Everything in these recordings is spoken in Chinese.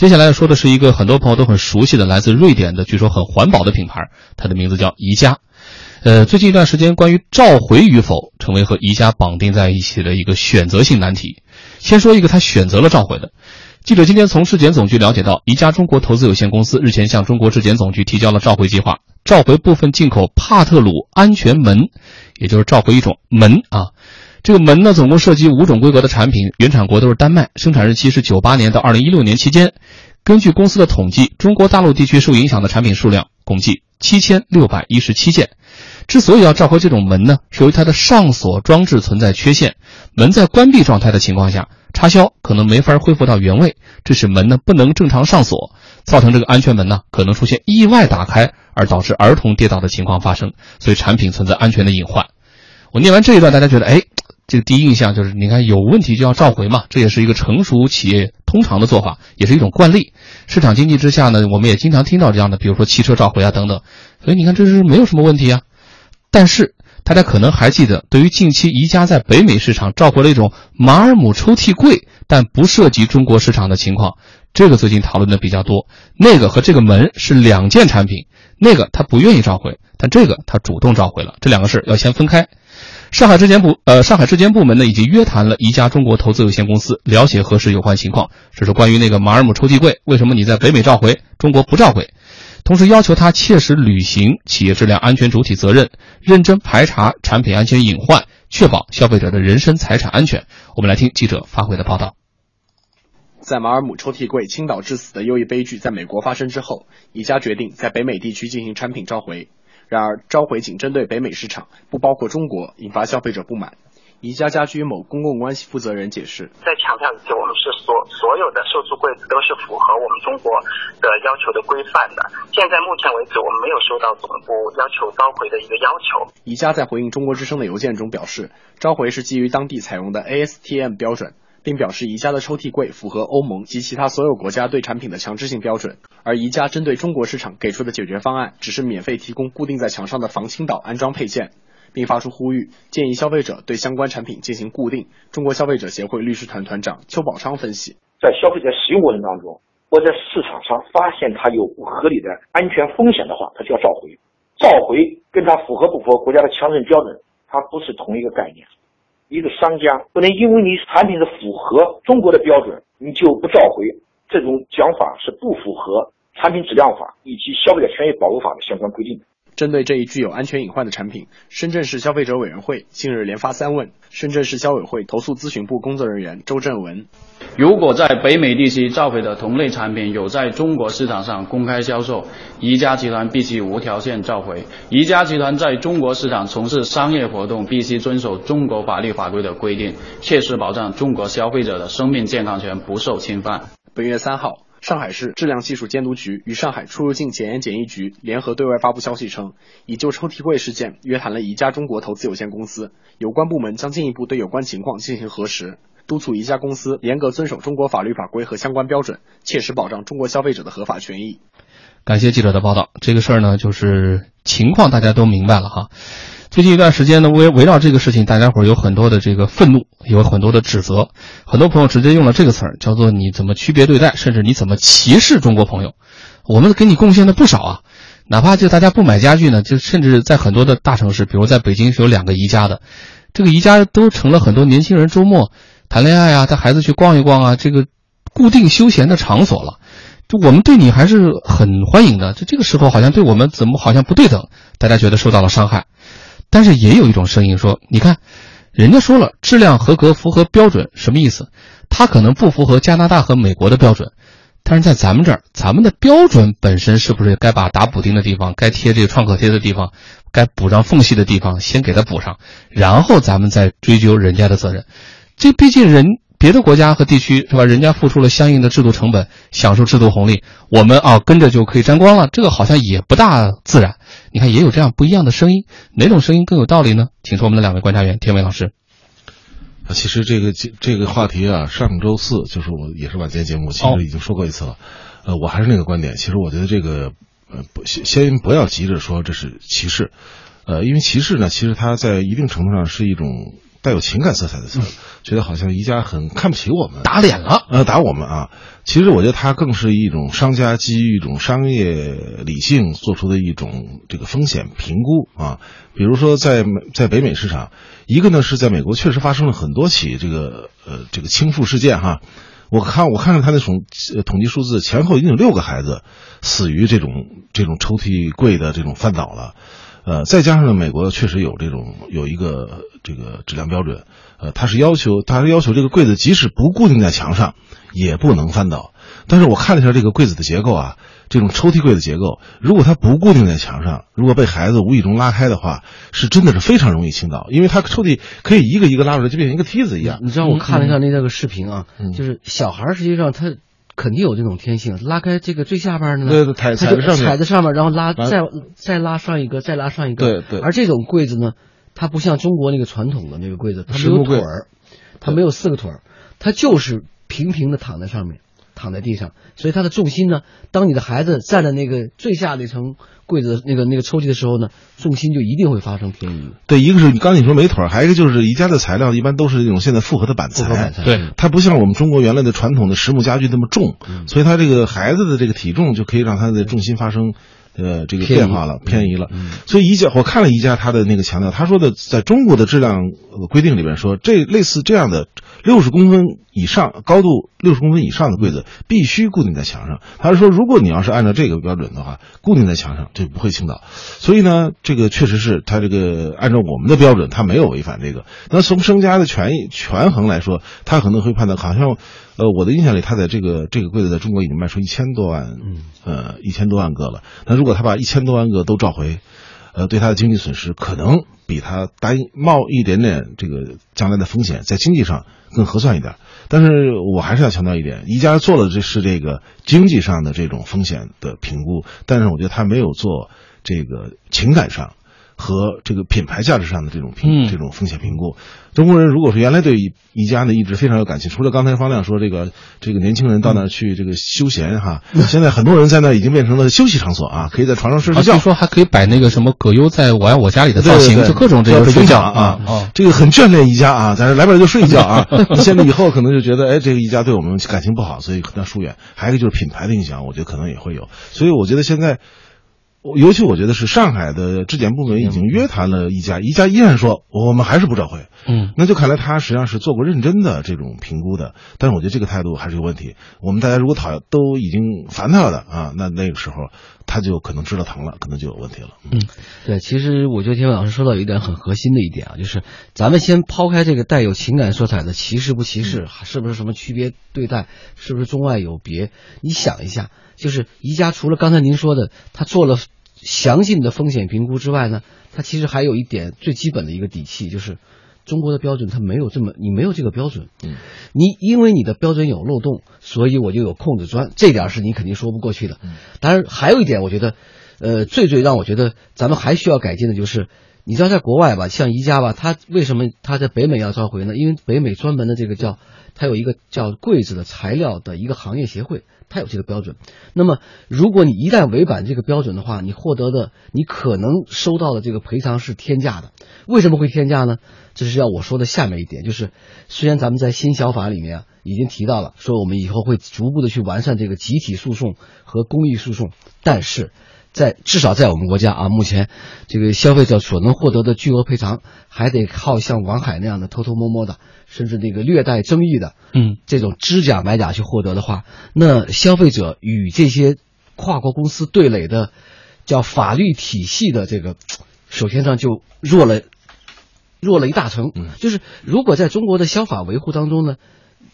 接下来说的是一个很多朋友都很熟悉的来自瑞典的，据说很环保的品牌，它的名字叫宜家。呃，最近一段时间，关于召回与否成为和宜家绑定在一起的一个选择性难题。先说一个他选择了召回的。记者今天从质检总局了解到，宜家中国投资有限公司日前向中国质检总局提交了召回计划，召回部分进口帕特鲁安全门，也就是召回一种门啊。这个门呢，总共涉及五种规格的产品，原产国都是丹麦，生产日期是九八年到二零一六年期间。根据公司的统计，中国大陆地区受影响的产品数量共计七千六百一十七件。之所以要召回这种门呢，是由于它的上锁装置存在缺陷，门在关闭状态的情况下，插销可能没法恢复到原位，致使门呢不能正常上锁，造成这个安全门呢可能出现意外打开而导致儿童跌倒的情况发生，所以产品存在安全的隐患。我念完这一段，大家觉得哎。这个第一印象就是，你看有问题就要召回嘛，这也是一个成熟企业通常的做法，也是一种惯例。市场经济之下呢，我们也经常听到这样的，比如说汽车召回啊等等。所以你看，这是没有什么问题啊。但是大家可能还记得，对于近期宜家在北美市场召回了一种马尔姆抽屉柜，但不涉及中国市场的情况，这个最近讨论的比较多。那个和这个门是两件产品，那个他不愿意召回，但这个他主动召回了，这两个事要先分开。上海质检部，呃，上海质检部门呢已经约谈了宜家中国投资有限公司，了解核实有关情况。这是关于那个马尔姆抽屉柜，为什么你在北美召回，中国不召回？同时要求他切实履行企业质量安全主体责任，认真排查产品安全隐患，确保消费者的人身财产安全。我们来听记者发回的报道。在马尔姆抽屉柜倾倒致死的又一悲剧在美国发生之后，宜家决定在北美地区进行产品召回。然而，召回仅针对北美市场，不包括中国，引发消费者不满。宜家家居某公共关系负责人解释：“再强调一次，我们是所所有的售出柜子都是符合我们中国的要求的规范的。现在目前为止，我们没有收到总部要求召回的一个要求。”宜家在回应中国之声的邮件中表示，召回是基于当地采用的 ASTM 标准。并表示宜家的抽屉柜符合欧盟及其他所有国家对产品的强制性标准，而宜家针对中国市场给出的解决方案只是免费提供固定在墙上的防倾倒安装配件，并发出呼吁，建议消费者对相关产品进行固定。中国消费者协会律师团团长邱宝昌分析，在消费者使用过程当中，或在市场上发现它有不合理的安全风险的话，它就要召回。召回跟它符合不符合国家的强制标准，它不是同一个概念。一个商家不能因为你产品是符合中国的标准，你就不召回，这种讲法是不符合产品质量法以及消费者权益保护法的相关规定的。针对这一具有安全隐患的产品，深圳市消费者委员会近日连发三问。深圳市消委会投诉咨询部工作人员周正文：如果在北美地区召回的同类产品有在中国市场上公开销售，宜家集团必须无条件召回。宜家集团在中国市场从事商业活动，必须遵守中国法律法规的规定，切实保障中国消费者的生命健康权不受侵犯。本月三号。上海市质量技术监督局与上海出入境检验检疫局联合对外发布消息称，已就抽屉柜事件约谈了宜家中国投资有限公司，有关部门将进一步对有关情况进行核实，督促宜家公司严格遵守中国法律法规和相关标准，切实保障中国消费者的合法权益。感谢记者的报道，这个事儿呢，就是情况大家都明白了哈。最近一段时间呢，围围绕这个事情，大家伙有很多的这个愤怒，有很多的指责，很多朋友直接用了这个词儿，叫做“你怎么区别对待，甚至你怎么歧视中国朋友”。我们给你贡献的不少啊，哪怕就大家不买家具呢，就甚至在很多的大城市，比如在北京是有两个宜家的，这个宜家都成了很多年轻人周末谈恋爱啊，带孩子去逛一逛啊，这个固定休闲的场所了。就我们对你还是很欢迎的，就这个时候好像对我们怎么好像不对等，大家觉得受到了伤害。但是也有一种声音说：“你看，人家说了质量合格、符合标准，什么意思？它可能不符合加拿大和美国的标准，但是在咱们这儿，咱们的标准本身是不是该把打补丁的地方、该贴这个创可贴的地方、该补上缝隙的地方先给它补上，然后咱们再追究人家的责任？这毕竟人。”别的国家和地区是吧？人家付出了相应的制度成本，享受制度红利，我们啊跟着就可以沾光了，这个好像也不大自然。你看，也有这样不一样的声音，哪种声音更有道理呢？请出我们的两位观察员，田伟老师。啊，其实这个这这个话题啊，上周四就是我也是晚间节目，其实已经说过一次了。呃，我还是那个观点，其实我觉得这个呃不先先不要急着说这是歧视，呃，因为歧视呢，其实它在一定程度上是一种带有情感色彩的词儿，觉得好像宜家很看不起我们，打脸了。呃，打我们啊！其实我觉得它更是一种商家基于一种商业理性做出的一种这个风险评估啊。比如说在美在北美市场，一个呢是在美国确实发生了很多起这个呃这个倾覆事件哈。我看我看了他那种呃统计数字，前后已经有六个孩子死于这种这种抽屉柜的这种翻倒了。呃，再加上呢，美国确实有这种有一个这个质量标准，呃，它是要求它是要求这个柜子即使不固定在墙上，也不能翻倒。但是我看了一下这个柜子的结构啊，这种抽屉柜的结构，如果它不固定在墙上，如果被孩子无意中拉开的话，是真的是非常容易倾倒，因为它抽屉可以一个一个拉出来，就变成一个梯子一样。你知道我看了一下那那个视频啊，嗯就是小孩实际上他肯定有这种天性，拉开这个最下边呢，对对踩在上面。踩在上面，然后拉再再拉上一个，再拉上一个。对对。而这种柜子呢，它不像中国那个传统的那个柜子，它没有腿儿，它没有四个腿儿，它就是平平的躺在上面，躺在地上，所以它的重心呢，当你的孩子站在那个最下那层柜子那个那个抽屉的时候呢，重心就一定会发生偏移。对，一个是你刚才你说没腿，还有一个就是宜家的材料一般都是那种现在复合的板材板，材对嗯它不像我们中国原来的传统的实木家具那么重，所以它这个孩子的这个体重就可以让他的重心发生。呃，这个变化了，偏移了，嗯所以宜家我看了宜家他的那个强调，他说的在中国的质量呃规定里边说，这类似这样的六十公分以上高度六十公分以上的柜子必须固定在墙上。他是说，如果你要是按照这个标准的话，固定在墙上就不会倾倒。所以呢，这个确实是他这个按照我们的标准，他没有违反这个。那从商家的权益权衡来说，他可能会判断，好像呃，我的印象里，他在这个这个柜子在中国已经卖出一千多万，嗯呃，一千多万个了。那如果他把一千多万个都召回，呃，对他的经济损失可能比他担冒一点点这个将来的风险，在经济上更合算一点。但是我还是要强调一点，宜家做的这是这个经济上的这种风险的评估，但是我觉得他没有做这个情感上。和这个品牌价值上的这种评、嗯这种风险评估，中国人如果说原来对宜宜家呢一直非常有感情，除了刚才方亮说这个这个年轻人到那儿去这个休闲哈，现在很多人在那已经变成了休息场所啊，可以在床上睡啊睡觉。据说还可以摆那个什么葛优在我爱我家里的造型，对对对就各种这个睡觉京啊啊，这个很眷恋宜家啊，咱来不了就睡一觉啊。现在以后可能就觉得，哎，这个宜家对我们感情不好，所以可能要疏远。还有一个就是品牌的影响，我觉得可能也会有。所以我觉得现在。我尤其我觉得是上海的质检部门已经约谈了一家，一家依然说我们还是不召回。嗯，那就看来他实际上是做过认真的这种评估的，但是我觉得这个态度还是有问题。我们大家如果讨都已经烦他了的啊，那那个时候他就可能知道疼了，可能就有问题了。嗯，对，其实我觉得天文老师说到有一点很核心的一点啊，就是咱们先抛开这个带有情感色彩的歧视不歧视，是不是什么区别对待，是不是中外有别？你想一下，就是宜家除了刚才您说的，他做了详尽的风险评估之外呢，他其实还有一点最基本的一个底气，就是中国的标准它没有这么，你没有这个标准，嗯，你因为你的标准有漏洞，所以我就有空子钻，这点是你肯定说不过去的。当然，还有一点，我觉得，呃，最最让我觉得咱们还需要改进的就是，你知道，在国外吧，像宜家吧，它为什么它在北美要召回呢？因为北美专门的这个叫，它有一个叫柜子的材料的一个行业协会，它有这个标准。那么，如果你一旦违反这个标准的话，你获得的，你可能收到的这个赔偿是天价的。为什么会天价呢？这是要我说的下面一点，就是虽然咱们在新小法里面啊已经提到了，说我们以后会逐步的去完善这个集体诉讼和公益诉讼，但是在至少在我们国家啊，目前这个消费者所能获得的巨额赔偿，还得靠像王海那样的偷偷摸摸的，甚至那个略带争议的，嗯，这种知假买假去获得的话，那消费者与这些跨国公司对垒的叫法律体系的这个，首先上就弱了。弱了一大层，就是如果在中国的消法维护当中呢，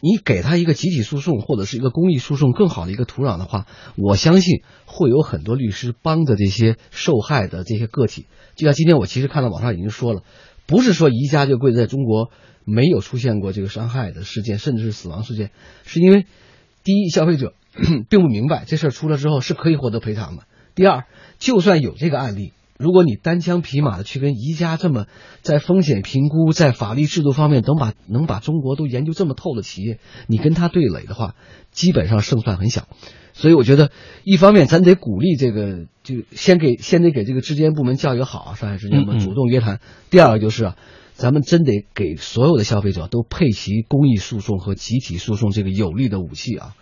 你给他一个集体诉讼或者是一个公益诉讼更好的一个土壤的话，我相信会有很多律师帮着这些受害的这些个体。就像今天我其实看到网上已经说了，不是说宜家这个柜子在中国没有出现过这个伤害的事件，甚至是死亡事件，是因为第一，消费者 并不明白这事儿出了之后是可以获得赔偿的；第二，就算有这个案例。如果你单枪匹马的去跟宜家这么在风险评估、在法律制度方面能把能把中国都研究这么透的企业，你跟他对垒的话，基本上胜算很小。所以我觉得，一方面咱得鼓励这个，就先给先得给这个质监部门教育好，上海质监部门主动约谈。第二个就是啊，咱们真得给所有的消费者都配齐公益诉讼和集体诉讼这个有力的武器啊。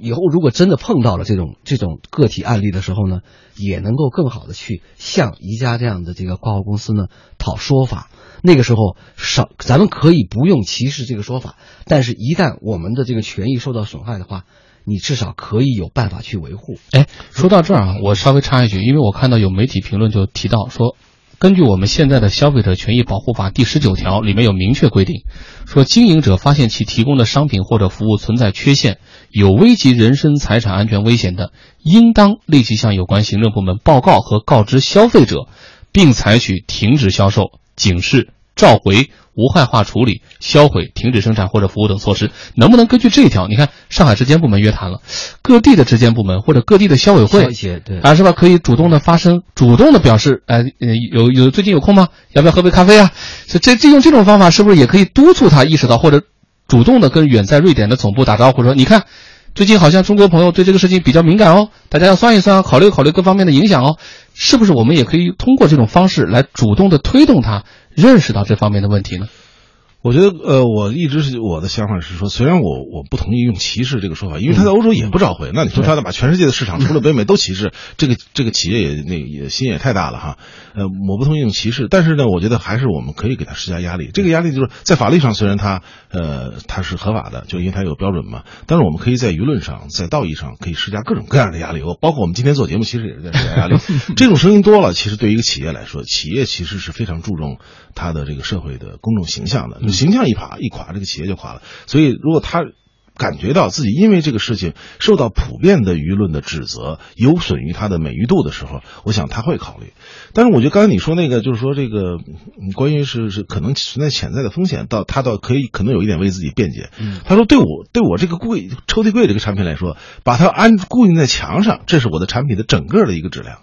以后如果真的碰到了这种这种个体案例的时候呢，也能够更好的去向宜家这样的这个挂号公司呢讨说法。那个时候少，咱们可以不用歧视这个说法，但是一旦我们的这个权益受到损害的话，你至少可以有办法去维护。哎，说到这儿啊，我稍微插一句，因为我看到有媒体评论就提到说。根据我们现在的《消费者权益保护法》第十九条，里面有明确规定，说经营者发现其提供的商品或者服务存在缺陷，有危及人身财产安全危险的，应当立即向有关行政部门报告和告知消费者，并采取停止销售、警示。召回、无害化处理、销毁、停止生产或者服务等措施，能不能根据这一条？你看，上海质监部门约谈了，各地的质监部门或者各地的消委会，对啊，是吧？可以主动的发声，主动的表示，哎，有有最近有空吗？要不要喝杯咖啡啊？这这这用这种方法是不是也可以督促他意识到，或者主动的跟远在瑞典的总部打招呼说，你看。最近好像中国朋友对这个事情比较敏感哦，大家要算一算，考虑考虑各方面的影响哦，是不是我们也可以通过这种方式来主动的推动他认识到这方面的问题呢？我觉得，呃，我一直是我的想法是说，虽然我我不同意用歧视这个说法，因为他在欧洲也不召回，那你说他把全世界的市场除了北美 都歧视，这个这个企业也那也心也太大了哈。呃，我不同意用歧视，但是呢，我觉得还是我们可以给他施加压力。这个压力就是在法律上虽然他呃他是合法的，就因为他有标准嘛，但是我们可以在舆论上、在道义上可以施加各种各样的压力。我包括我们今天做节目，其实也是在施加压力。这种声音多了，其实对于一个企业来说，企业其实是非常注重他的这个社会的公众形象的。形象一垮一垮，这个企业就垮了。所以，如果他感觉到自己因为这个事情受到普遍的舆论的指责，有损于他的美誉度的时候，我想他会考虑。但是，我觉得刚才你说那个，就是说这个关于是是可能存在潜在的风险，到他倒可以可能有一点为自己辩解。他说：“对我对我这个柜抽屉柜这个产品来说，把它安固定在墙上，这是我的产品的整个的一个质量。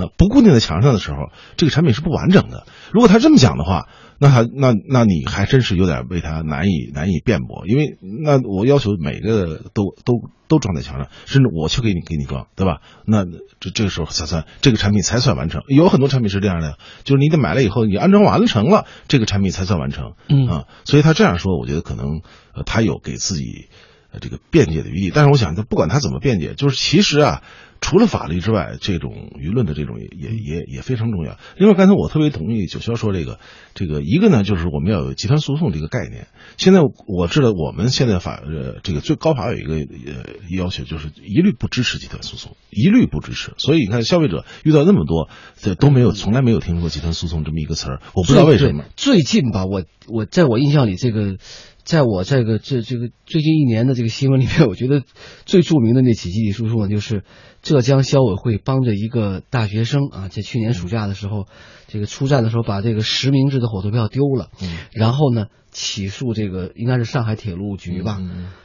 呃，不固定在墙上的时候，这个产品是不完整的。如果他这么讲的话。”那他那那你还真是有点为他难以难以辩驳，因为那我要求每个都都都装在墙上，甚至我去给你给你装，对吧？那这这个时候才算这个产品才算完成。有很多产品是这样的，就是你得买了以后，你安装完成了，这个产品才算完成。嗯啊，所以他这样说，我觉得可能呃他有给自己呃这个辩解的余地。但是我想，他不管他怎么辩解，就是其实啊。除了法律之外，这种舆论的这种也也也也非常重要。另外，刚才我特别同意九霄说这个，这个一个呢，就是我们要有集团诉讼这个概念。现在我知道，我们现在法呃这个最高法有一个呃要求，就是一律不支持集团诉讼，一律不支持。所以你看，消费者遇到那么多，这都没有从来没有听说过集团诉讼这么一个词儿，我不知道为什么。最近吧，我我在我印象里这个。在我这个这这个最近一年的这个新闻里面，我觉得最著名的那起集体诉讼，就是浙江消委会帮着一个大学生啊，在去年暑假的时候，这个出站的时候把这个实名制的火车票丢了，然后呢起诉这个应该是上海铁路局吧，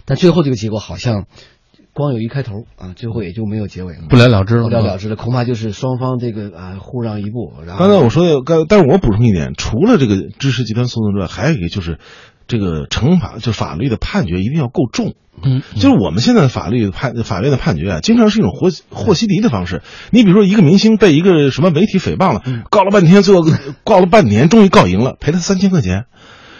但最后这个结果好像光有一开头啊，最后也就没有结尾了，不了了之了，不了了之了，恐怕就是双方这个啊互让一步。然后刚才我说的，刚但是我补充一点，除了这个支持集团诉讼之外，还有一个就是。这个惩罚就法律的判决一定要够重，嗯，就是我们现在的法律判法院的判决啊，经常是一种和和稀泥的方式。你比如说一个明星被一个什么媒体诽谤了，告了半天，最后告了半年，终于告赢了，赔他三千块钱。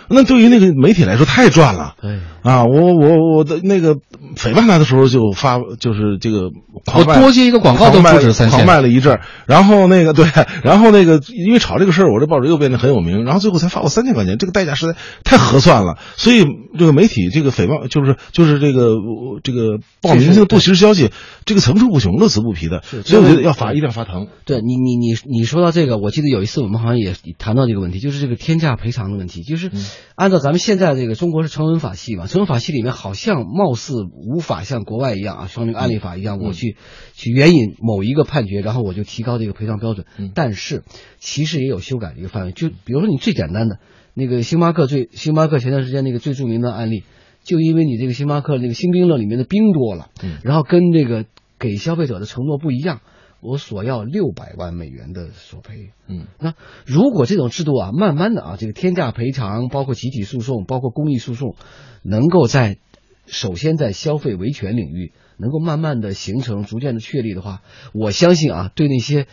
那对于那个媒体来说太赚了，对啊，我我我的那个诽谤他的时候就发就是这个，我多接一个广告都不止三千，狂卖了一阵然后那个对，然后那个因为炒这个事儿，我这报纸又变得很有名，然后最后才发我三千块钱，这个代价实在太合算了，所以这个媒体这个诽谤就是就是这个这个报明星的不实消息，这个层出不穷，乐此不疲的，所以我觉得要罚一定要罚疼。对你你你你说到这个，我记得有一次我们好像也谈到这个问题，就是这个天价赔偿的问题，就是。按照咱们现在这个中国是成文法系嘛，成文法系里面好像貌似无法像国外一样啊，像那个案例法一样，我去去援引某一个判决，然后我就提高这个赔偿标准。但是其实也有修改的一个范围，就比如说你最简单的那个星巴克最星巴克前段时间那个最著名的案例，就因为你这个星巴克那个星冰乐里面的冰多了，然后跟这个给消费者的承诺不一样。我索要六百万美元的索赔。嗯，那如果这种制度啊，慢慢的啊，这个天价赔偿，包括集体诉讼，包括公益诉讼，能够在首先在消费维权领域能够慢慢的形成，逐渐的确立的话，我相信啊，对那些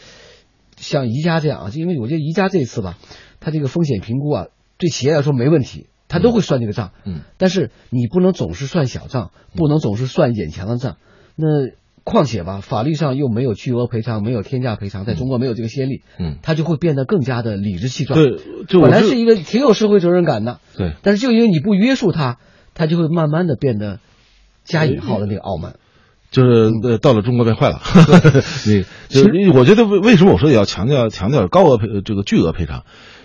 像宜家这样啊，因为我觉得宜家这次吧，它这个风险评估啊。对企业来说没问题，他都会算这个账。嗯，但是你不能总是算小账，不能总是算眼前的账。那况且吧，法律上又没有巨额赔偿，没有天价赔偿，在中国没有这个先例，嗯，他就会变得更加的理直气壮。对，就本来是一个挺有社会责任感的，对，但是就因为你不约束他，他就会慢慢的变得加引号的那个傲慢。就是呃，到了中国变坏了。那 就我觉得为为什么我说也要强调强调高额赔这个巨额赔偿？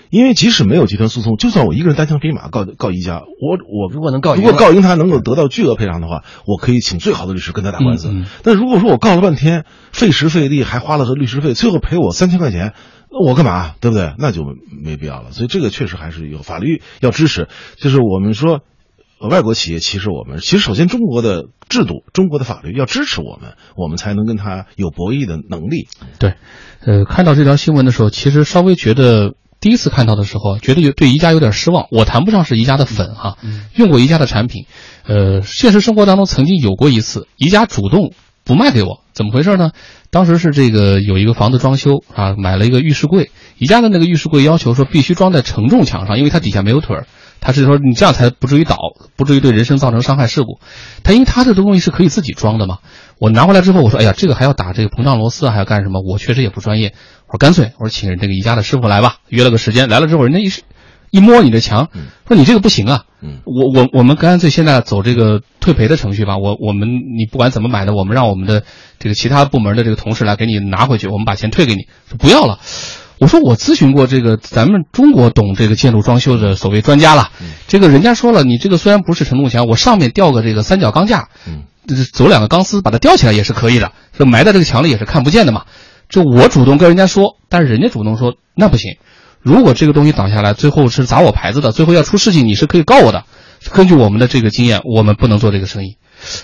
因为即使没有集团诉讼，就算我一个人单枪匹马告告一家，我我如果能告赢如果告赢他能够得到巨额赔偿的话，我可以请最好的律师跟他打官司。嗯嗯但如果说我告了半天，费时费力，还花了律师费，最后赔我三千块钱，那我干嘛？对不对？那就没必要了。所以这个确实还是有法律要支持。就是我们说。呃外国企业其实我们其实首先中国的制度、中国的法律要支持我们，我们才能跟他有博弈的能力。对，呃，看到这条新闻的时候，其实稍微觉得第一次看到的时候，觉得有对宜家有点失望。我谈不上是宜家的粉哈，用过宜家的产品，呃，现实生活当中曾经有过一次，宜家主动不卖给我，怎么回事呢？当时是这个有一个房子装修啊，买了一个浴室柜，宜家的那个浴室柜要求说必须装在承重墙上，因为它底下没有腿儿。他是说你这样才不至于倒，不至于对人身造成伤害事故。他因为他这东西是可以自己装的嘛。我拿回来之后，我说哎呀，这个还要打这个膨胀螺丝，还要干什么？我确实也不专业。我说干脆，我说请这个宜家的师傅来吧，约了个时间，来了之后，人家一一摸你的墙，说你这个不行啊。嗯，我我我们干脆现在走这个退赔的程序吧。我我们你不管怎么买的，我们让我们的这个其他部门的这个同事来给你拿回去，我们把钱退给你。说不要了。我说我咨询过这个咱们中国懂这个建筑装修的所谓专家了，这个人家说了，你这个虽然不是承重墙，我上面吊个这个三角钢架，嗯，走两个钢丝把它吊起来也是可以的，就埋在这个墙里也是看不见的嘛。就我主动跟人家说，但是人家主动说那不行，如果这个东西倒下来，最后是砸我牌子的，最后要出事情，你是可以告我的。根据我们的这个经验，我们不能做这个生意。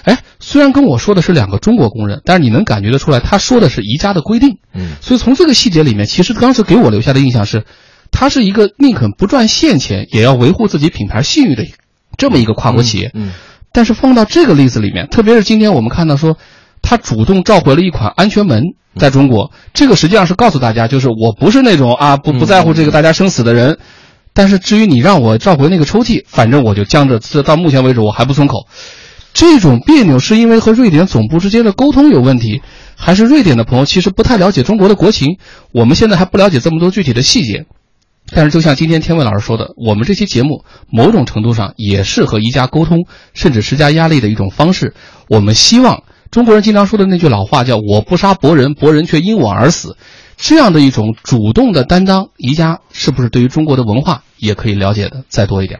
哎，虽然跟我说的是两个中国工人，但是你能感觉得出来，他说的是宜家的规定。嗯，所以从这个细节里面，其实当时给我留下的印象是，他是一个宁肯不赚现钱，也要维护自己品牌信誉的这么一个跨国企业。嗯，但是放到这个例子里面，特别是今天我们看到说，他主动召回了一款安全门，在中国，这个实际上是告诉大家，就是我不是那种啊不不在乎这个大家生死的人。但是至于你让我召回那个抽屉，反正我就僵着，这到目前为止我还不松口。这种别扭是因为和瑞典总部之间的沟通有问题，还是瑞典的朋友其实不太了解中国的国情？我们现在还不了解这么多具体的细节。但是就像今天天伟老师说的，我们这期节目某种程度上也是和宜家沟通，甚至施加压力的一种方式。我们希望中国人经常说的那句老话叫“我不杀伯仁，伯仁却因我而死”，这样的一种主动的担当，宜家是不是对于中国的文化也可以了解的再多一点？